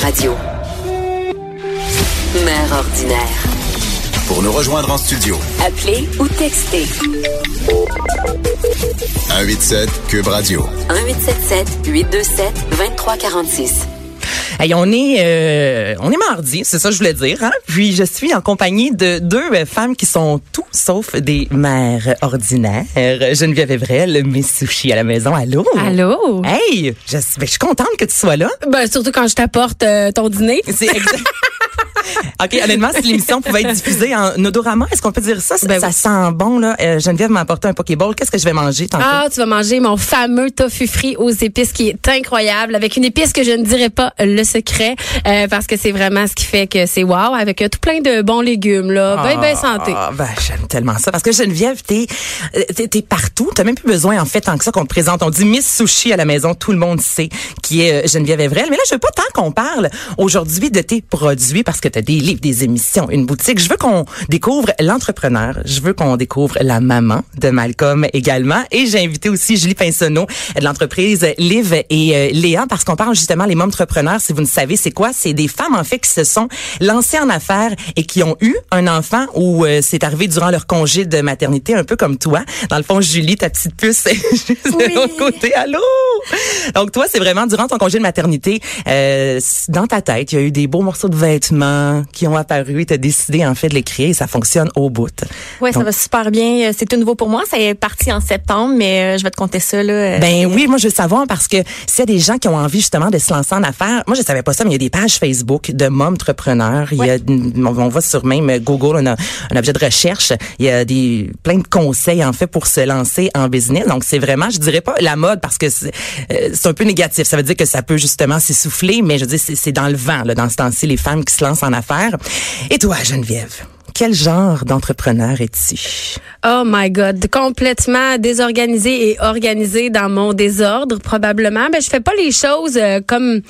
radio. Mère ordinaire. Pour nous rejoindre en studio, Appelez ou textez 187 Cube Radio. 1877 827 2346. Hey, on est euh, on est mardi, c'est ça que je voulais dire. Hein? Puis je suis en compagnie de deux femmes qui sont tout sauf des mères ordinaires. Geneviève Evrel, Miss Sushi à la maison. Allô? Allô? Hey, je, ben, je suis contente que tu sois là. Ben, surtout quand je t'apporte euh, ton dîner. C'est exact. OK, honnêtement, si l'émission pouvait être diffusée en odorama, est-ce qu'on peut dire ça? Ça, Ben ça oui. sent bon, là. Euh, Geneviève m'a apporté un Pokéball. Qu'est-ce que je vais manger tantôt? Ah, tu vas manger mon fameux tofu frit aux épices qui est incroyable, avec une épice que je ne dirais pas le secret, euh, parce que c'est vraiment ce qui fait que c'est wow, avec euh, tout plein de bons légumes, là. Ben, ben santé. Ah, ben, j'aime tellement ça. Parce que Geneviève, t'es, t'es partout. T'as même plus besoin, en fait, tant que ça qu'on te présente. On dit Miss Sushi à la maison. Tout le monde sait qui est Geneviève Evrel. Mais là, je veux pas tant qu'on parle aujourd'hui de tes produits parce que t'as des livres, des émissions, une boutique. Je veux qu'on découvre l'entrepreneur. Je veux qu'on découvre la maman de Malcolm également. Et j'ai invité aussi Julie Pinsonneau de l'entreprise Liv et euh, Léa parce qu'on parle justement les entrepreneurs. Si vous ne savez c'est quoi, c'est des femmes en fait qui se sont lancées en affaires et qui ont eu un enfant ou euh, c'est arrivé durant leur congé de maternité, un peu comme toi. Dans le fond, Julie, ta petite puce, est juste de l'autre côté. Allô? Donc toi, c'est vraiment durant ton congé de maternité, euh, dans ta tête, il y a eu des beaux morceaux de vêtements qui ont apparu. Tu as décidé en fait de les créer et ça fonctionne au bout. Ouais, ça va super bien. Euh, C'est tout nouveau pour moi. Ça est parti en septembre, mais euh, je vais te compter ça là. euh, Ben oui, moi je veux savoir parce que s'il y a des gens qui ont envie justement de se lancer en affaires, moi je savais pas ça, mais il y a des pages Facebook de entrepreneurs. Il y a, on va sur même Google, on a un objet de recherche. Il y a des plein de conseils en fait pour se lancer en business. Donc c'est vraiment, je dirais pas la mode parce que c'est euh, un peu négatif. Ça veut dire que ça peut justement s'essouffler, mais je c'est c'est dans le vent là, dans ce temps-ci les femmes qui se lancent en affaires. Et toi, Geneviève, quel genre d'entrepreneur es-tu? Oh my God, complètement désorganisé et organisé dans mon désordre probablement. Ben je fais pas les choses euh, comme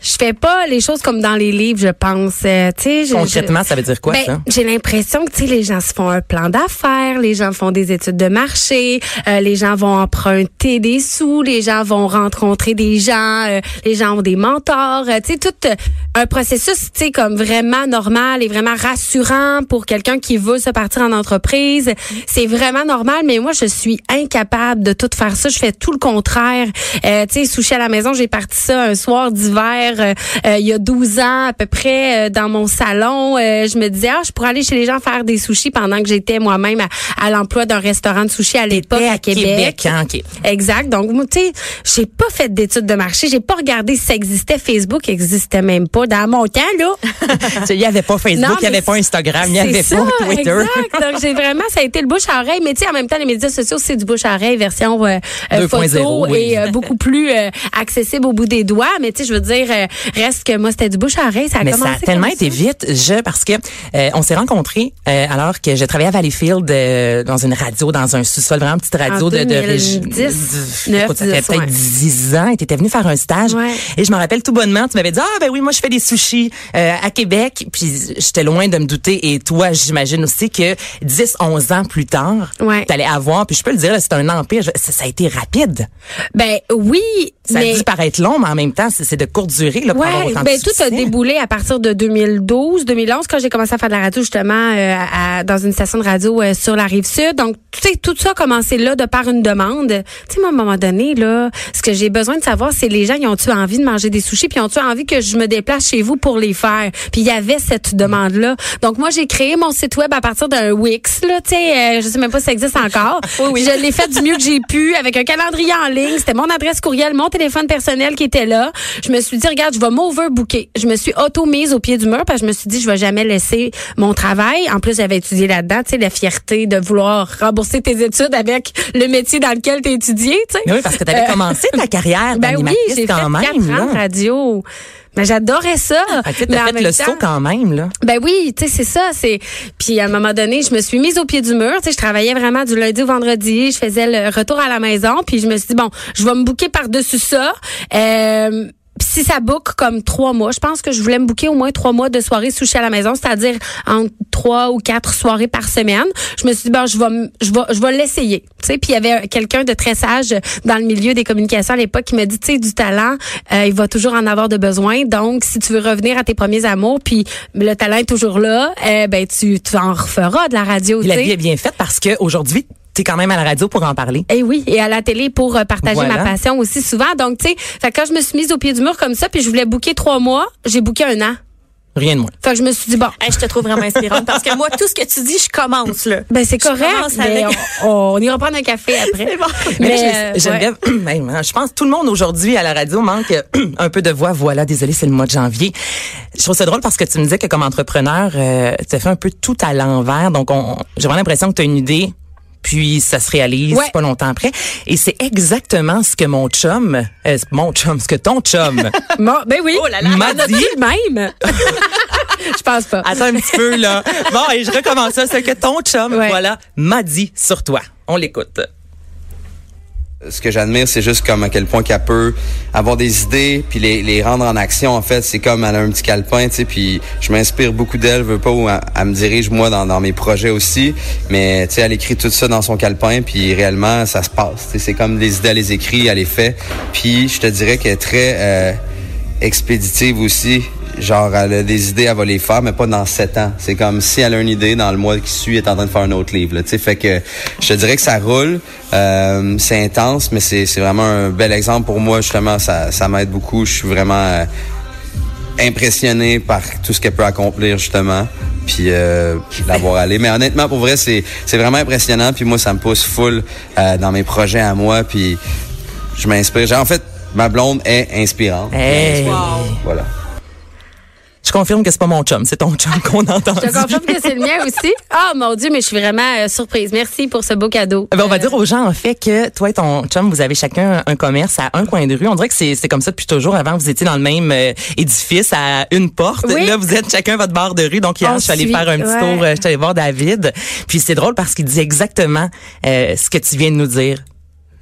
je fais pas les choses comme dans les livres, je pense. Euh, je- Concrètement, ça veut dire quoi ben, ça? j'ai l'impression que les gens se font un plan d'affaires, les gens font des études de marché, euh, les gens vont emprunter des sous, les gens vont rencontrer des gens, les gens ont des mentors, tu sais tout un processus tu sais comme vraiment normal et vraiment rassurant pour quelqu'un qui veut se partir en entreprise. C'est vraiment normal, mais moi je suis incapable de tout faire ça. Je fais tout le contraire. Euh, tu sais, sushi à la maison, j'ai parti ça un soir d'hiver euh, euh, il y a 12 ans à peu près euh, dans mon salon. Euh, je me disais ah je pourrais aller chez les gens faire des sushis pendant que j'étais moi-même à, à l'emploi d'un restaurant de sushi à l'époque à Québec. hein, ok. Exact. Donc, tu sais, j'ai pas fait d'études de marché. J'ai pas regardé si ça existait. Facebook existait même pas. Dans mon temps, là. Il y avait pas Facebook, Non, il y avait pas Instagram, il y avait pas Twitter. Exact. Donc, j'ai vraiment, ça a été le bouche à oreille. Mais tu sais, en même temps, les médias sociaux, c'est du bouche à oreille version euh, euh, 2.0, photo oui. et euh, beaucoup plus euh, accessible au bout des doigts. Mais tu sais, je veux dire, reste que moi, c'était du bouche à oreille. Ça a Mais ça a tellement été vite, je parce que euh, on s'est rencontrés euh, alors que je travaillais à Valleyfield euh, dans une radio, dans un sous-sol vraiment petite radio En de, de régi- 2010, du- écoute, ça fait 9, 10, peut-être ouais. 10 ans. Et t'étais venu faire un stage. Ouais. Et je me rappelle tout bonnement, tu m'avais dit ah ben oui moi je fais des sushis à Québec. Puis j'étais loin de me douter. Et toi j'imagine aussi que 10, 11 ans plus tard, Ouais. t'allais avoir. Puis je peux le dire, c'est un empire. Ça, ça a été rapide. Ben oui, Ça mais a dû paraître long, mais en même temps c'est de courte durée là, pour avoir Ouais, autant ben de tout a déboulé à partir de 2012, 2011 quand j'ai commencé à faire de la radio justement euh, à- dans une station de radio euh, sur la rive sud. Donc tu sais tout ça a commencé là de par une demande. Tu sais moi à un moment donné là, ce que j'ai besoin de savoir c'est les gens ils ont-tu envie de manger des sushis puis ont-tu envie que je me déplace chez vous pour les faire? Puis il y avait cette demande là. Donc moi j'ai créé mon site web à partir d'un Wix là, tu sais euh, je sais même pas si ça existe encore. Je l'ai fait du mieux que j'ai pu avec un calendrier en ligne, c'était mon adresse courriel, mon téléphone personnel qui était là. Je me suis dit regarde, je vais m'overbooker. Je me suis auto-mise au pied du mur parce que je me suis dit je vais jamais laisser mon travail. En plus, j'avais étudié là-dedans, tu sais la fierté de vouloir rembourser tes études avec le métier dans lequel tu étudié, tu sais. Mais oui, parce que tu avais Euh, commencé ta carrière Ben oui, j'ai fait quand même. quatre ans de là. radio. Mais j'adorais ça. Ah, tu fait le temps- saut quand même, là. ben oui, tu sais, c'est ça. C'est puis à un moment donné, je me suis mise au pied du mur. Tu sais, je travaillais vraiment du lundi au vendredi. Je faisais le retour à la maison. Puis je me suis dit bon, je vais me bouquer par dessus ça. Euh, si ça book comme trois mois, je pense que je voulais me booker au moins trois mois de soirées sushi à la maison, c'est-à-dire entre trois ou quatre soirées par semaine. Je me suis dit, ben, je vais, je vais, je vais l'essayer. Tu sais, puis il y avait quelqu'un de très sage dans le milieu des communications à l'époque qui m'a dit, tu sais, du talent, euh, il va toujours en avoir de besoin. Donc, si tu veux revenir à tes premiers amours, puis le talent est toujours là, euh, ben, tu, tu en referas de la radio, la vie est bien faite parce que aujourd'hui, tu es quand même à la radio pour en parler. Eh oui, et à la télé pour euh, partager Voilà. ma passion aussi souvent. Donc, tu sais, fait que quand je me suis mise au pied du mur comme ça, puis je voulais booker trois mois, j'ai booké un an. Rien de moins. Fait que je me suis dit, bon, Hey, je te trouve vraiment inspirante parce que moi, tout ce que tu dis, je commence, là. ben c'est Je correct, commence mais avec- on, on ira prendre un café après. C'est bon. Mais, Mais, là, euh, je- je pense que tout le monde aujourd'hui à la radio manque un peu de voix. Voilà, désolé, c'est le mois de janvier. Je trouve ça drôle parce que tu me disais que comme entrepreneur, euh, tu as fait un peu tout à l'envers. Donc, on, j'ai vraiment l'impression que tu as une idée, puis ça se réalise Ouais. pas longtemps après. Et c'est exactement ce que mon chum, euh, mon chum, ce que ton chum Bon, ben oui. Oh là là. m'a dit. même. je pense pas. Attends un petit peu, là. Bon, et je recommence ça. Ce que ton chum, Ouais. voilà, m'a dit sur toi. On l'écoute. Ce que j'admire, c'est juste comme à quel point qu'elle peut avoir des idées puis les, les rendre en action. En fait, c'est comme elle a un petit calepin, tu sais. Puis je m'inspire beaucoup d'elle. Veux pas où elle, me dirige moi dans, mes projets aussi. Mais tu sais, elle écrit tout ça dans son calepin. Puis réellement, ça se passe. C'est comme des idées, elle les écrit, elle les fait. Puis je te dirais qu'elle est très euh, expéditive aussi. Genre, elle a des idées, elle va les faire, mais pas dans sept ans. C'est comme si elle a une idée, dans le mois qui suit, elle est en train de faire un autre livre. Là, tu sais, fait que je te dirais que ça roule. Euh, c'est intense, mais c'est, vraiment un bel exemple pour moi. Justement, ça, ça m'aide beaucoup. Je suis vraiment euh, impressionné par tout ce qu'elle peut accomplir, justement. Puis euh, la voir aller. Mais honnêtement, pour vrai, c'est, c'est vraiment impressionnant. Puis moi, ça me pousse full euh, dans mes projets à moi. Puis je m'inspire. En fait, ma blonde est inspirante. Hey. Voilà. Je confirme que c'est pas mon chum, c'est ton chum qu'on entend. Je confirme que c'est le mien aussi. Ah, mon Dieu, mais je suis vraiment euh, surprise. Merci pour ce beau cadeau. Ben, on va Euh, dire aux gens, en fait, que toi et ton chum, vous avez chacun un commerce à un coin de rue. On dirait que c'est c'est comme ça depuis toujours. Avant, vous étiez dans le même euh, édifice à une porte. Oui. Là, vous êtes chacun votre barre de rue. Donc, hier, On je suis allée faire un petit ouais. tour. euh, Je suis allée voir David. Puis, c'est drôle parce qu'il dit exactement euh, ce que tu viens de nous dire.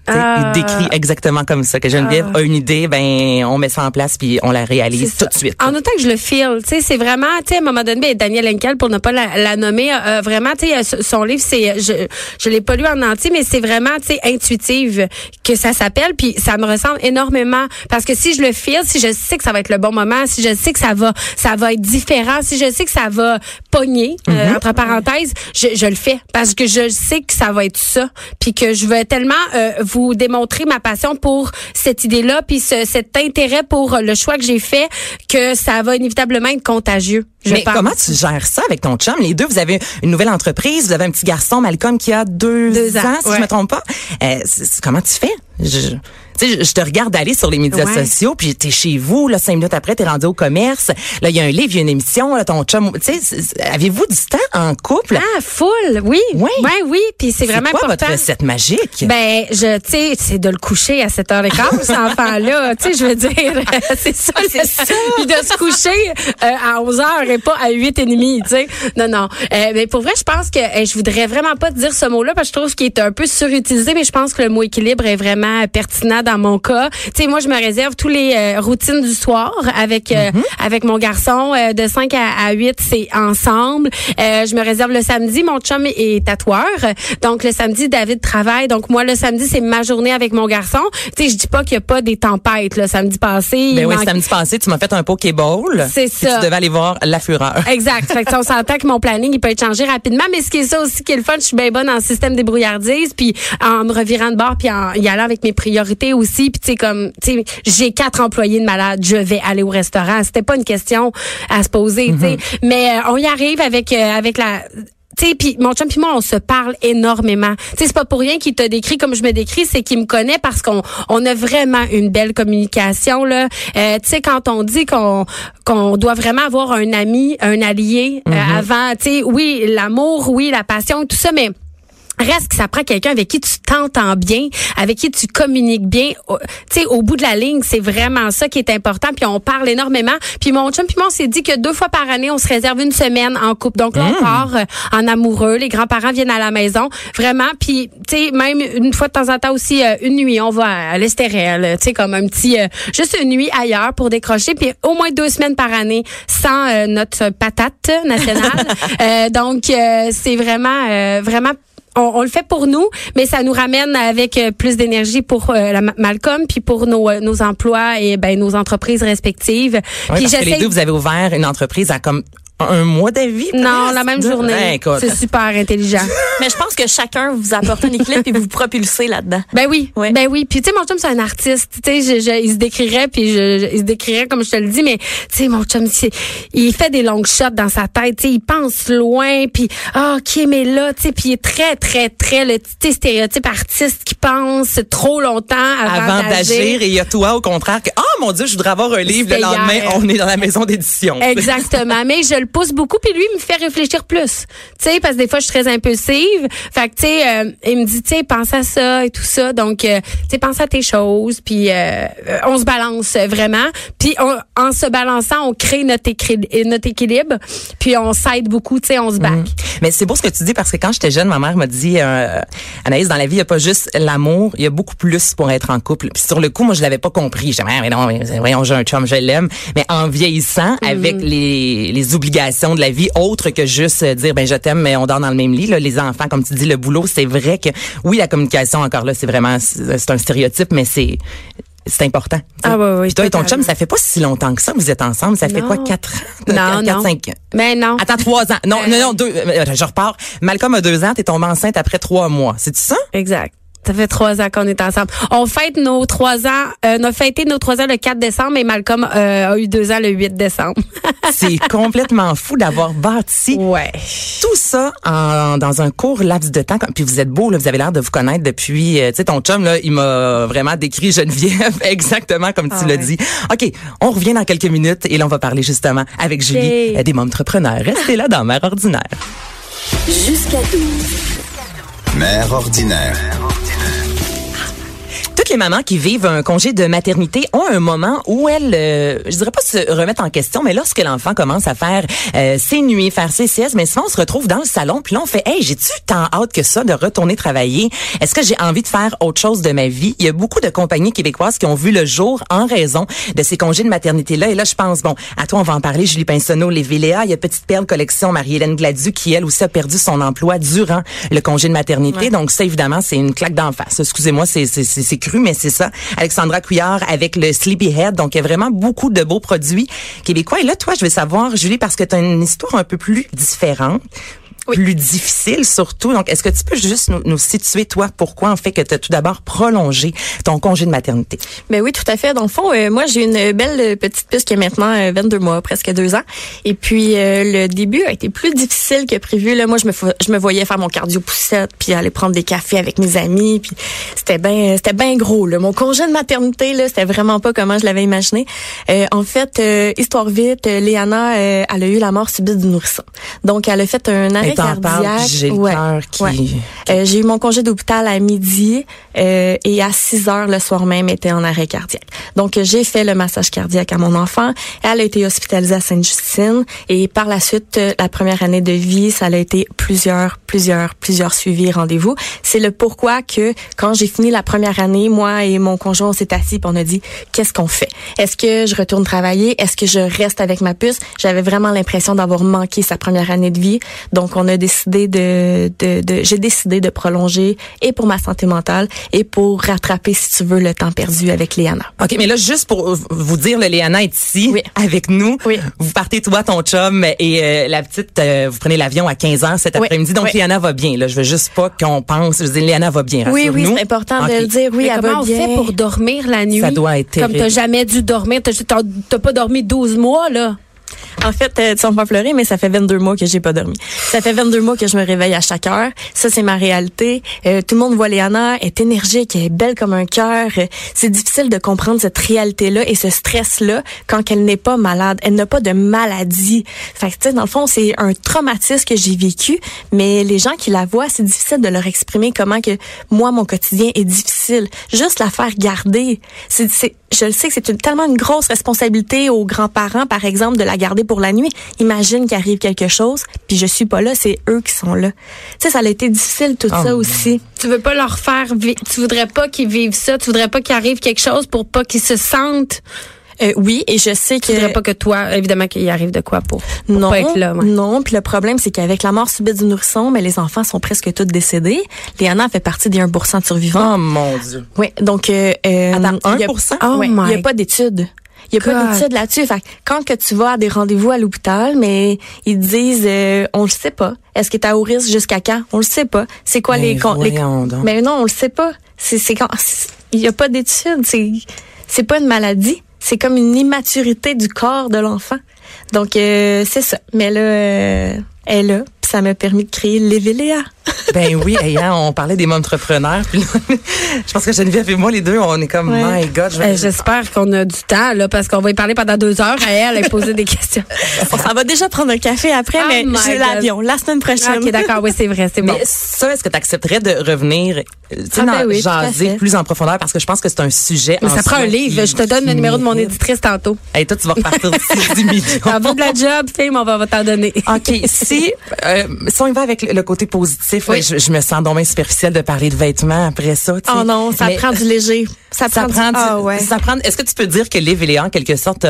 Il décrit exactement comme ça. Que Geneviève a une idée, ben on met ça en place puis on la réalise tout de suite. En autant que je le feel, tu sais, c'est vraiment, tu sais, à un moment donné, ben, Daniel Henkel, pour ne pas la, la nommer, euh, vraiment, tu sais, euh, son livre, c'est, je, je l'ai pas lu en entier, mais c'est vraiment, tu sais, intuitive que ça s'appelle, puis ça me ressemble énormément, parce que si je le feel, si je sais que ça va être le bon moment, si je sais que ça va, ça va être différent, si je sais que ça va pogner, euh, Mhm. entre parenthèses, je, je le fais, parce que je sais que ça va être ça, puis que je veux tellement euh, vous démontrer ma passion pour cette idée-là, puis ce, cet intérêt pour le choix que j'ai fait, que ça va inévitablement être contagieux. Je Mais pense. comment tu gères ça avec ton chum? Les deux, vous avez une nouvelle entreprise, vous avez un petit garçon, Malcolm, qui a deux, Deux ans, si ouais. je me trompe pas. Euh, comment tu fais? Je, tu sais, je, te regarde aller sur les médias Ouais. sociaux, puis t'es chez vous, là, cinq minutes après, t'es rendu au commerce. Là, il y a un livre, il y a une émission, là, ton chum. Tu sais, avez-vous du temps en couple? Ah, full, oui. Oui. Ouais, oui, puis c'est vraiment quoi important. votre recette magique? Ben, je, tu sais, c'est de le coucher à 7h15, cet enfant-là. Tu sais, je veux dire, c'est ça, c'est ça. Puis de se coucher euh, à 11h et pas à 8h30, tu sais. Non, non. Euh, mais pour vrai, je pense que euh, je voudrais vraiment pas te dire ce mot-là parce que je trouve qu'il est un peu surutilisé, mais je pense que le mot équilibre est vraiment pertinent dans mon cas. Tu sais, moi, je me réserve tous les euh, routines du soir avec euh, avec mon garçon euh, de 5 à, à 8, c'est ensemble. Euh, je me réserve le samedi, mon chum est tatoueur. Donc le samedi David travaille. Donc moi le samedi c'est ma journée avec mon garçon. Tu sais, je dis pas qu'il y a pas des tempêtes le samedi passé. il Ben oui, manque- samedi passé, tu m'as fait un Pokéball. C'est ça. Tu devais aller voir La Fureur. Exact. Fait que on s'entend que mon planning, il peut être changé rapidement. Mais ce qui est ça aussi qui est le fun, je suis bien bonne en système débrouillardise, puis en me revirant de bord, puis en y allant avec mes priorités aussi. Puis tu sais, comme, tu sais, j'ai quatre employés de malade, je vais aller au restaurant. C'était pas une question à se poser, tu sais. Mais euh, on y arrive avec euh, avec la tu puis mon chum puis moi, on se parle énormément. Tu sais, c'est pas pour rien qu'il te décrit comme je me décris, c'est qu'il me connaît parce qu'on on a vraiment une belle communication là. Euh, tu sais, quand on dit qu'on qu'on doit vraiment avoir un ami, un allié euh, avant, tu sais, oui, l'amour, oui, la passion, tout ça, mais Reste que ça prend quelqu'un avec qui tu t'entends bien, avec qui tu communiques bien. Au- Tu sais, au bout de la ligne, c'est vraiment ça qui est important. Puis on parle énormément. Puis mon chum puis moi, on s'est dit que deux fois par année, on se réserve une semaine en couple. Donc là, on part euh, en amoureux. Les grands-parents viennent à la maison. Vraiment. Puis, tu sais, même une fois de temps en temps aussi, euh, une nuit, on va à l'Estérel. Tu sais, comme un petit... euh, juste une nuit ailleurs pour décrocher. Puis au moins deux semaines par année sans euh, notre patate nationale. Euh, donc, euh, c'est vraiment, euh, vraiment on, on le fait pour nous, mais ça nous ramène avec euh, plus d'énergie pour euh, la Ma- Malcolm, puis pour nos, euh, nos emplois et ben, nos entreprises respectives. Oui, puis parce que les deux, vous avez ouvert une entreprise à comme un mois d'avis. non, la même Ben, journée. écoute. C'est super intelligent. Mais je pense que chacun vous apporte un équilibre et vous vous propulsez là-dedans. Ben oui, Ouais. ben oui. Puis tu sais, mon chum c'est un artiste. Tu sais, je, je- il se décrirait, puis je, je- il se décrirait comme je te le dis, mais tu sais, mon chum, il fait des longues shots dans sa tête. Tu sais, il pense loin, puis ah, ok, mais là, tu sais, puis il est très, très, très le stéréotype artiste qui pense trop longtemps avant, Avant d'agir, et il y a toi au contraire que, oh mon Dieu, je voudrais avoir un livre. Le lendemain, hier. on est dans la maison d'édition. Exactement. Mais je le pousse beaucoup, puis lui, il me fait réfléchir plus. Tu sais, parce que des fois, je suis très impulsive. Fait que, tu sais, euh, il me dit, tu sais, pense à ça et tout ça. Donc, euh, tu sais, pense à tes choses, puis euh, on se balance vraiment. Puis, on- en se balançant, on crée notre, équilibre, puis on s'aide beaucoup, tu sais, on se back. Mais c'est beau ce que tu dis parce que quand j'étais jeune, ma mère m'a dit, Anaïs, dans la vie, il n'y a pas juste l'amour, il y a beaucoup plus pour être en couple. Puis sur le coup, moi, je l'avais pas compris. J'ai Ah, mais non, mais voyons, j'ai un chum, je l'aime. Mais en vieillissant, avec les, les obligations de la vie, autres que juste euh, dire, ben je t'aime, mais on dort dans le même lit. Là, les enfants, comme tu dis, le boulot, c'est vrai que oui, la communication encore là, c'est vraiment, c'est c'est un stéréotype, mais c'est c'est important. Ah ouais, ouais, Puis toi et ton chum, ça fait pas si longtemps que ça. Vous êtes ensemble. Ça fait quoi, quatre ans? Non, quatre, non. cinq ans. Mais non. Attends, trois ans. Non, Euh. non, non, deux. euh, Je repars. Malcolm a deux ans, t'es tombée enceinte après trois mois. C'est ça? Exact. Ça fait trois ans qu'on est ensemble. On fête nos trois ans, euh, on a fêté nos trois ans le 4 décembre, mais Malcolm euh, a eu deux ans le 8 décembre. C'est complètement fou d'avoir bâti ouais. tout ça en, dans un court laps de temps. Puis vous êtes beau, là, vous avez l'air de vous connaître depuis. euh, tu sais, ton chum, là, il m'a vraiment décrit Geneviève exactement comme tu Ah l'as ouais. dit. OK, on revient dans quelques minutes et là, on va parler justement avec Julie euh, des entrepreneurs. Restez là dans Mère Ordinaire. Jusqu'à 12. Mère ordinaire. Les mamans qui vivent un congé de maternité ont un moment où elles, euh, je dirais pas se remettent en question, mais lorsque l'enfant commence à faire euh, ses nuits, faire ses siestes, mais souvent on se retrouve dans le salon, puis là on fait, hey, j'ai-tu tant hâte que ça de retourner travailler? Est-ce que j'ai envie de faire autre chose de ma vie? Il y a beaucoup de compagnies québécoises qui ont vu le jour en raison de ces congés de maternité là. Et là, je pense, bon, à toi on va en parler, Julie Pinsonneau, les Véléa, il y a Petite Perle Collection, Marie-Hélène Gladu qui elle aussi a perdu son emploi durant le congé de maternité. Donc ça évidemment c'est une claque d'en face. Excusez-moi, c'est c'est c'est c'est cru, mais c'est ça. Alexandra Couillard avec le Sleepyhead. Donc, il y a vraiment beaucoup de beaux produits québécois. Et là, toi, je veux savoir, Julie, parce que tu une histoire un peu plus différente. Plus difficile surtout. Donc, est-ce que tu peux juste nous, nous situer, toi, pourquoi en fait que tu as tout d'abord prolongé ton congé de maternité? Ben oui, tout à fait. Dans le fond, euh, moi, j'ai une belle petite puce qui a maintenant euh, 22 mois, presque deux ans. Et puis, euh, le début a été plus difficile que prévu. Là, moi, je me, je me voyais faire mon cardio poussette, puis aller prendre des cafés avec mes amis. Puis, c'était bien, c'était bien gros. Là. Mon congé de maternité, là, c'était vraiment pas comment je l'avais imaginé. Euh, en fait, euh, histoire vite, euh, Léana, elle a eu la mort subite du nourrisson. Donc, elle a fait un arrêt Parles, cardiaque. j'ai Ouais, qui... ouais. Euh, j'ai eu mon congé d'hôpital à midi euh, et à 6 heures le soir même était en arrêt cardiaque. Donc j'ai fait le massage cardiaque à mon enfant. Elle a été hospitalisée à Sainte-Justine et par la suite euh, la première année de vie, ça a été plusieurs plusieurs plusieurs suivis rendez-vous. C'est le pourquoi que quand j'ai fini la première année, moi et mon conjoint on s'est assis et on a dit qu'est-ce qu'on fait? Est-ce que je retourne travailler? Est-ce que je reste avec ma puce? J'avais vraiment l'impression d'avoir manqué sa première année de vie. Donc on a décidé de, de, de j'ai décidé de prolonger et pour ma santé mentale et pour rattraper si tu veux le temps perdu avec Léana. OK, mais là, juste pour vous dire, le Léana est ici Oui. avec nous. Oui. Vous partez, toi, ton chum, et euh, la petite, euh, vous prenez l'avion à 15 heures cet Oui. après-midi. Donc, Oui. Léana va bien. Là, je veux juste pas qu'on pense. Je veux dire, Léana va bien. Oui, oui, c'est important de le dire. Oui, Mais elle comment va on bien. fait pour dormir la nuit? Ça doit être Comme t'as jamais dû dormir, t'as t'as- t'as pas dormi 12 mois, là. En fait, euh, tu vas me pleurer, mais ça fait 22 mois que j'ai pas dormi. Ça fait 22 mois que je me réveille à chaque heure. Ça, c'est ma réalité. Euh, tout le monde voit Léana, est énergique, est belle comme un cœur. Euh, C'est difficile de comprendre cette réalité-là et ce stress-là quand elle n'est pas malade. Elle n'a pas de maladie. Fait que, tu sais, dans le fond, c'est un traumatisme que j'ai vécu, mais les gens qui la voient, c'est difficile de leur exprimer comment que moi, mon quotidien est difficile. Juste la faire garder. C'est, je le sais que c'est tellement une grosse responsabilité aux grands-parents, par exemple, de la garder pour la nuit. Imagine qu'il arrive quelque chose, puis je suis pas là, c'est eux qui sont là. Tu sais, ça a été difficile tout Oh, ça aussi. Tu veux pas leur faire tu voudrais pas qu'ils vivent ça, tu voudrais pas qu'il arrive quelque chose pour pas qu'ils se sentent? Euh, oui, et je sais que tu voudrais pas que toi évidemment qu'il arrive de quoi pour, pour non, pas être là. ouais. non. Puis le problème, c'est qu'avec la mort subite du nourrisson, mais les enfants sont presque tous décédés. Léana fait partie des 1% de survivants. Oh mon Dieu. Oui, donc euh, euh, Attends, il y a- 1%? Oh a pas d'études. Il y a pas d'études là-dessus. Fait quand que tu vas à des rendez-vous à l'hôpital, mais ils te disent, euh, on le sait pas. Est-ce que tu à haut risque jusqu'à quand? On le sait pas. C'est quoi Mais les, les. Mais non, on le sait pas. C'est c'est quand il y a pas d'études. C'est c'est pas une maladie. C'est comme une immaturité du corps de l'enfant. Donc euh, c'est ça. Mais là, euh, elle est là. Ça m'a permis de créer l'Eveléa. Ben oui, hey, hein, on parlait des entrepreneurs. Puis là, je pense que Geneviève et moi, les deux, on est comme, Ouais. my God. je- Euh, J'espère qu'on a du temps là parce qu'on va y parler pendant deux heures à elle, elle poser des questions. On s'en va déjà prendre un café après, Oh mais j'ai l'avion la semaine prochaine. ok, d'accord, oui, c'est vrai, c'est bon. Mais ça, est-ce que tu accepterais de revenir, euh, tu sais, Ah, ben dans- oui, jaser plus en profondeur? Parce que je pense que c'est un sujet. Mais ça prend un livre. qui- Je te donne le numéro de mon éditrice tantôt. Hey, toi, tu vas repartir d'ici 10 millions. Ça vaut de la job, film, on va va t'en donner. OK, si, euh, si on y va avec le, le côté positif, Oui. je, je me sens donc bien superficielle de parler de vêtements après ça. tu sais. Oh non, ça Mais prend du léger. Ça Ça prend, prend, du... Ah ouais. ça prend. Est-ce que tu peux dire que Liv et Léa, en quelque sorte,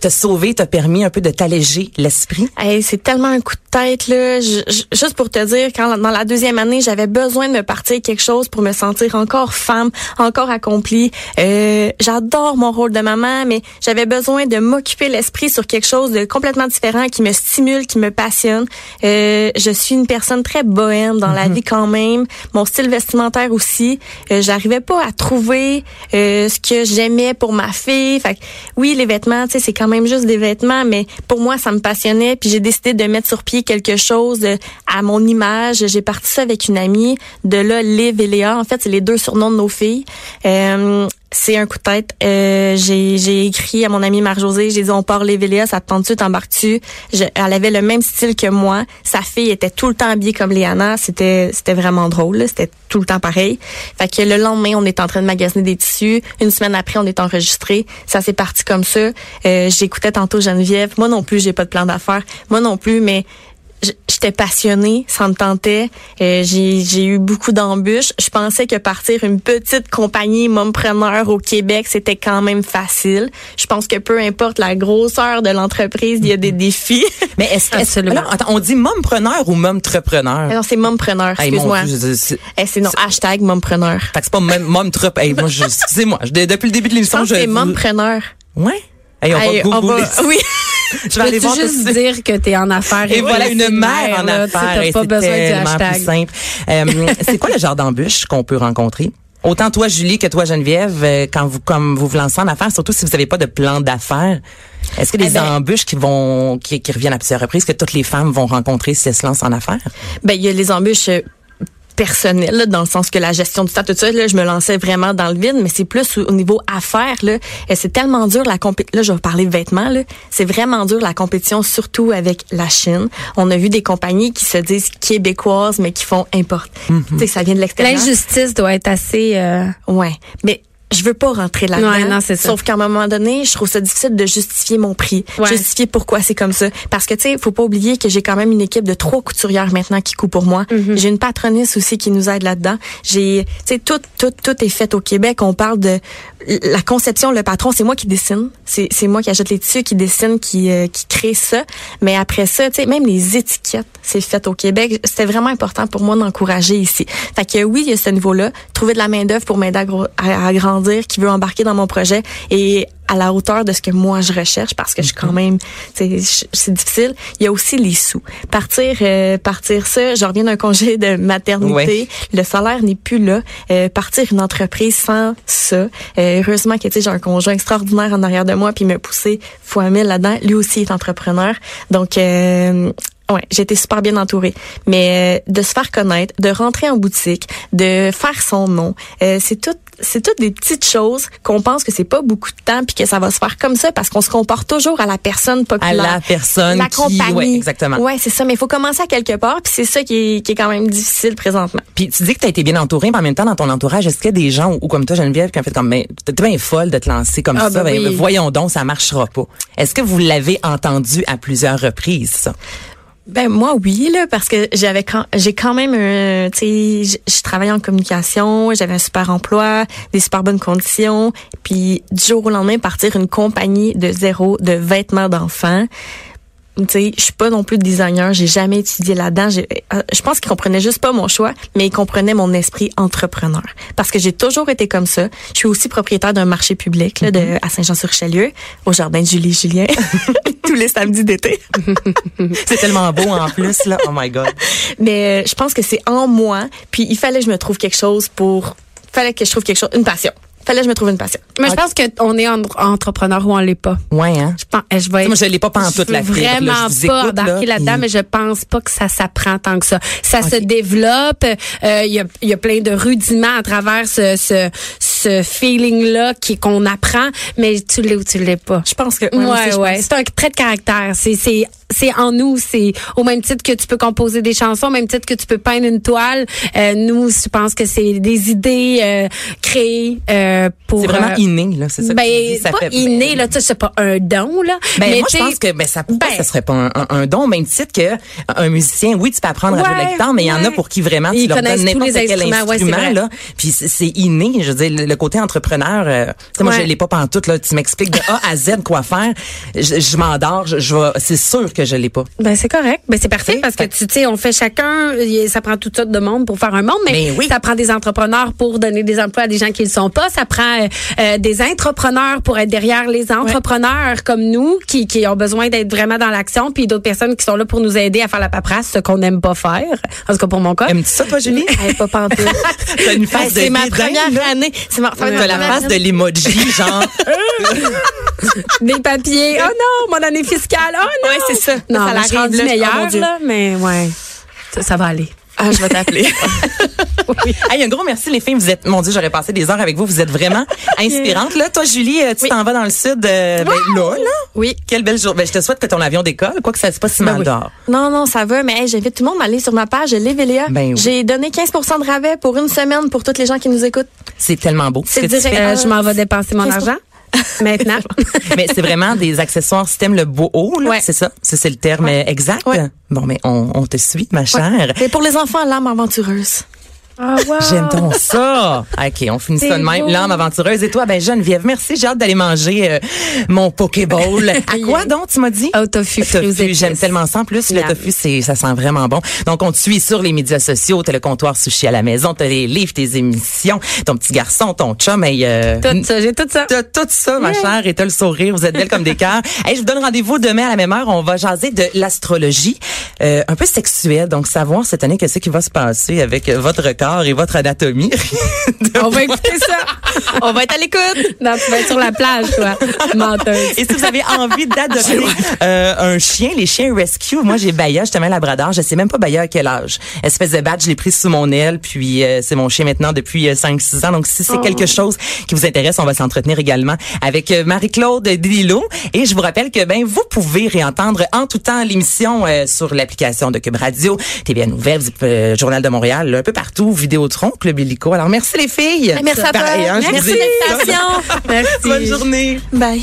t'a- sauvé, t'a permis un peu de t'alléger l'esprit? Hey, c'est tellement un coup de tête là. Je- je- juste pour te dire, quand dans la deuxième année, j'avais besoin de me partir quelque chose pour me sentir encore femme, encore accomplie. Euh, J'adore mon rôle de maman, mais j'avais besoin de m'occuper l'esprit sur quelque chose de complètement différent qui me stimule, qui me passionne. Euh, je suis une personne très bohème dans la vie quand même. Mon style vestimentaire aussi. Euh, J'arrivais pas à trouver euh, ce que j'aimais pour ma fille. Fait que, oui, les vêtements, tu sais, c'est quand même juste des vêtements, mais pour moi, ça me passionnait. Puis j'ai décidé de mettre sur pied quelque chose euh, à mon image. J'ai parti ça avec une amie. De là, Liv et Léa. En fait, c'est les deux surnoms de nos filles. Euh, c'est un coup de tête. Euh, j'ai, écrit à mon amie Marc-Josée, j'ai dit on part les Léa, ça te tente-tu, t'embarques-tu? Elle avait le même style que moi. Sa fille était tout le temps habillée comme Léana. C'était, c'était vraiment drôle. C'était tout le temps pareil. Fait que le lendemain, on est en train de magasiner des tissus. Une semaine après, on est enregistré. Ça s'est parti comme ça. Euh, j'écoutais tantôt Geneviève. Moi non plus, j'ai pas de plan d'affaires. Moi non plus, mais j'étais passionnée, ça me tentait. Euh, j'ai, j'ai eu beaucoup d'embûches. Je pensais que partir une petite compagnie mompreneur au Québec, c'était quand même facile. Je pense que peu importe la grosseur de l'entreprise, il y a des défis. Mais est-ce Absolument. alors, attends, on dit mompreneur ou momtrepreneur? Alors c'est mompreneur, excuse-moi. C'est- Eh, c'est non, hashtag mompreneur. Fait que c'est pas mom, mom trop. Hey, moi, excusez-moi. depuis le début de l'émission, je. c'est mompreneur. Ouais? Hey, on Hey, va googler. Oui. Je vais aller voir juste dire que t'es en affaires Et voilà une mère en tu affaires. Et pas c'est besoin du tellement plus hashtag. simple. Euh, c'est quoi le genre d'embûche qu'on peut rencontrer? Autant toi, Julie, que toi, Geneviève, euh, quand vous, comme vous vous lancez en affaires, surtout si vous n'avez pas de plan d'affaires, est-ce que les Eh ben- embûches qui vont, qui, qui reviennent à plusieurs reprises, que toutes les femmes vont rencontrer si elles se lancent en affaires? Ben, il y a les embûches personnelles, là, dans le sens que la gestion du temps, tout ça, là, je me lançais vraiment dans le vide, mais c'est plus au, au niveau affaires, là. Et c'est tellement dur la compétition. Là, je vais parler de vêtements, là. C'est vraiment dur la compétition, surtout avec la Chine. On a vu des compagnies qui se disent québécoises, mais qui font importe. Tu sais, ça vient de l'extérieur. L'injustice doit être assez. euh, Ouais. Mais je veux pas rentrer là-dedans. Ouais, non, c'est ça. Sauf qu'à un moment donné, je trouve ça difficile de justifier mon prix. Ouais. Justifier pourquoi c'est comme ça. Parce que, tu sais, faut pas oublier que j'ai quand même une équipe de trois couturières maintenant qui coupent pour moi. Mm-hmm. J'ai une patroniste aussi qui nous aide là-dedans. J'ai, tu sais, tout, tout, tout est fait au Québec. On parle de la conception, le patron, c'est moi qui dessine. C'est, c'est moi qui achète les tissus, qui dessine, qui, euh, qui crée ça. Mais après ça, tu sais, même les étiquettes, c'est fait au Québec. C'était vraiment important pour moi d'encourager ici. Fait que oui, il y a ce niveau-là. Trouver de la main d'œuvre pour m'aider à, à, à grandir, qui veut embarquer dans mon projet et à la hauteur de ce que moi je recherche parce que je suis quand même, c'est difficile. Il y a aussi les sous. Partir, euh, partir ça. Je reviens d'un congé de maternité. Ouais. Le salaire n'est plus là. Euh, partir une entreprise sans ça. Euh, heureusement que tu sais, j'ai un conjoint extraordinaire en arrière de moi puis il m'a poussé fois mille là-dedans. Lui aussi est entrepreneur. Donc euh, Ouais, j'ai été super bien entourée. Mais euh, de se faire connaître, de rentrer en boutique, de faire son nom, euh, c'est tout c'est toutes des petites choses qu'on pense que c'est pas beaucoup de temps puis que ça va se faire comme ça parce qu'on se comporte toujours à la personne populaire. À la personne la qui- compagnie. ouais, exactement. Ouais, c'est ça, mais il faut commencer à quelque part puis c'est ça qui est, qui est quand même difficile présentement. Puis tu dis que tu as été bien entouré, mais en même temps, dans ton entourage, est-ce qu'il y a des gens ou, ou comme toi, Geneviève, qui ont fait comme, mais t'es bien folle de te lancer comme Ah, ça, ben ben, oui. voyons donc, ça marchera pas. Est-ce que vous l'avez entendu à plusieurs reprises, ça? Ben moi oui là parce que j'avais quand j'ai quand même un tu sais je- travaillais en communication, j'avais un super emploi, des super bonnes conditions, puis du jour au lendemain partir une compagnie de zéro de vêtements d'enfants. Tu sais, je suis pas non plus designer, j'ai jamais étudié là-dedans. Euh, Je pense qu'ils comprenaient juste pas mon choix, mais ils comprenaient mon esprit entrepreneur. Parce que j'ai toujours été comme ça. Je suis aussi propriétaire d'un marché public là, de, à Saint-Jean-sur-Richelieu, au jardin de Julie Julien, tous les samedis d'été. C'est tellement beau en plus, là. Oh my God. Mais euh, je pense que c'est en moi. Puis il fallait que je me trouve quelque chose pour. fallait que je trouve quelque chose, une passion. Fallait que je me trouve une passion. Mais je pense qu'on est en- entrepreneur ou on l'est pas. Ouais, hein? Je pense, je vais Moi, je l'ai pas pantoute, je la fibre, là. Vraiment Je vous pas là, embarquer là-dedans, mais je pense pas que ça s'apprend tant que ça. Ça se développe. euh, Il y, a, il y a plein de rudiments à travers ce, ce, ce feeling-là qui qu'on apprend, mais tu l'es ou tu l'es pas. Je pense que. Ouais, ouais. pense. C'est un trait de caractère. C'est, c'est, c'est en nous. C'est au même titre que tu peux composer des chansons, au même titre que tu peux peindre une toile. Euh, nous, je pense que c'est des idées euh, créées euh, pour. C'est vraiment euh, inné, là. C'est ça que ben, tu dis, ça pas fait- inné, là, tu sais, c'est pas un don, là. Ben, mais moi, je pense que ben, ça, pourquoi ben, ça serait pas un, un- un don, au même titre que un musicien, oui, tu peux apprendre à jouer la Ouais, guitare, mais il y en a ouais. pour qui vraiment, tu Ils leur connaissent donnes tous n'importe les quel ouais, instrument, là. Puis c'est- c'est inné, je veux dire, le, côté entrepreneur, euh, tu sais, moi, Ouais. je l'ai pas pantoute, là. Tu m'expliques de A à Z quoi faire. Je, je m'endors, je, je vais, c'est sûr que je l'ai pas. Ben c'est correct, ben c'est parfait parce que tu sais on fait chacun, ça prend toutes sortes de monde pour faire un monde, mais Ben oui. ça prend des entrepreneurs pour donner des emplois à des gens qui ne le sont pas, ça prend euh, euh, des entrepreneurs pour être derrière les entrepreneurs comme nous qui, qui ont besoin d'être vraiment dans l'action, puis d'autres personnes qui sont là pour nous aider à faire la paperasse, ce qu'on n'aime pas faire, en tout cas pour mon cas. Aimes-tu ça, toi, Julie? Pas pantoute. Une face de c'est ma première année. C'est ma, T'as la face de l'emoji, genre. Des papiers. Oh non, mon année fiscale. Oh non. Ouais, c'est ça. Non, Ça ça l'arrive là, meilleur là, mais ouais. Ça, ça va aller. Ah, je vais t'appeler. Hey, un gros merci les filles, vous êtes mon dieu, j'aurais passé des heures avec vous, vous êtes vraiment inspirantes là. Toi Julie, euh, tu t'en vas dans le sud euh, ben, là là? Oui. Quelle belle journée. Ben, je te souhaite que ton avion décolle, quoi que ça se passe si mal oui. dehors. Non, non, ça va, mais hey, j'invite tout le monde à aller sur ma page Lévelia. Ben oui. J'ai donné 15 de rabais pour une semaine pour toutes les gens qui nous écoutent. C'est tellement beau. ce C'est que tu direct. fais? Euh, je m'en vais dépenser mon 15%. argent maintenant. Mais c'est vraiment des accessoires système le beau haut, là, Ouais. c'est ça? Ça, c'est le terme exact? Ouais. Bon, mais on, on te suit, ma chère. C'est pour les enfants, l'âme aventureuse. Ah wow. J'aime donc ça. OK, on finit ça de même. L'âme aventureuse. Et toi, ben Geneviève, merci. J'ai hâte d'aller manger euh, mon Pokéball. à quoi donc, tu m'as dit? Au tofu, Tofu, j'aime tellement ça. En plus, le Miam. tofu, c'est, ça sent vraiment bon. Donc, on te suit sur les médias sociaux. T'as le comptoir sushi à la maison, t'as les livres, tes émissions, ton petit garçon, ton chum. Et, euh, Tout ça, j'ai tout ça. T'as tout ça, ma chère, et t'as le sourire. Vous êtes belle comme des cœurs. Hey, je vous donne rendez-vous demain à la même heure. On va jaser de l'astrologie, euh, un peu sexuelle. Donc, savoir cette année qu'est-ce qui va se passer avec votre corps et votre anatomie. On va écouter ça. On va être à l'écoute. Non, tu vas être sur la plage, toi, menteuse. Et si vous avez envie d'adopter euh, un chien, les chiens rescue, moi j'ai Baya, justement Labrador, je sais même pas Baya à quel âge. Espèce de badge, je l'ai pris sous mon aile, puis euh, c'est mon chien maintenant depuis euh, 5-6 ans. Donc si c'est quelque chose qui vous intéresse, on va s'entretenir également avec euh, Marie-Claude Dililo. Et je vous rappelle que ben vous pouvez réentendre en tout temps l'émission euh, sur l'application de Cube Radio, TVA Nouvelles, euh, Journal de Montréal, un peu partout, Vidéotron, Club Illico. Alors merci les filles. Merci à toi. Pareil, hein, Merci. Merci. Bonne journée. Bye.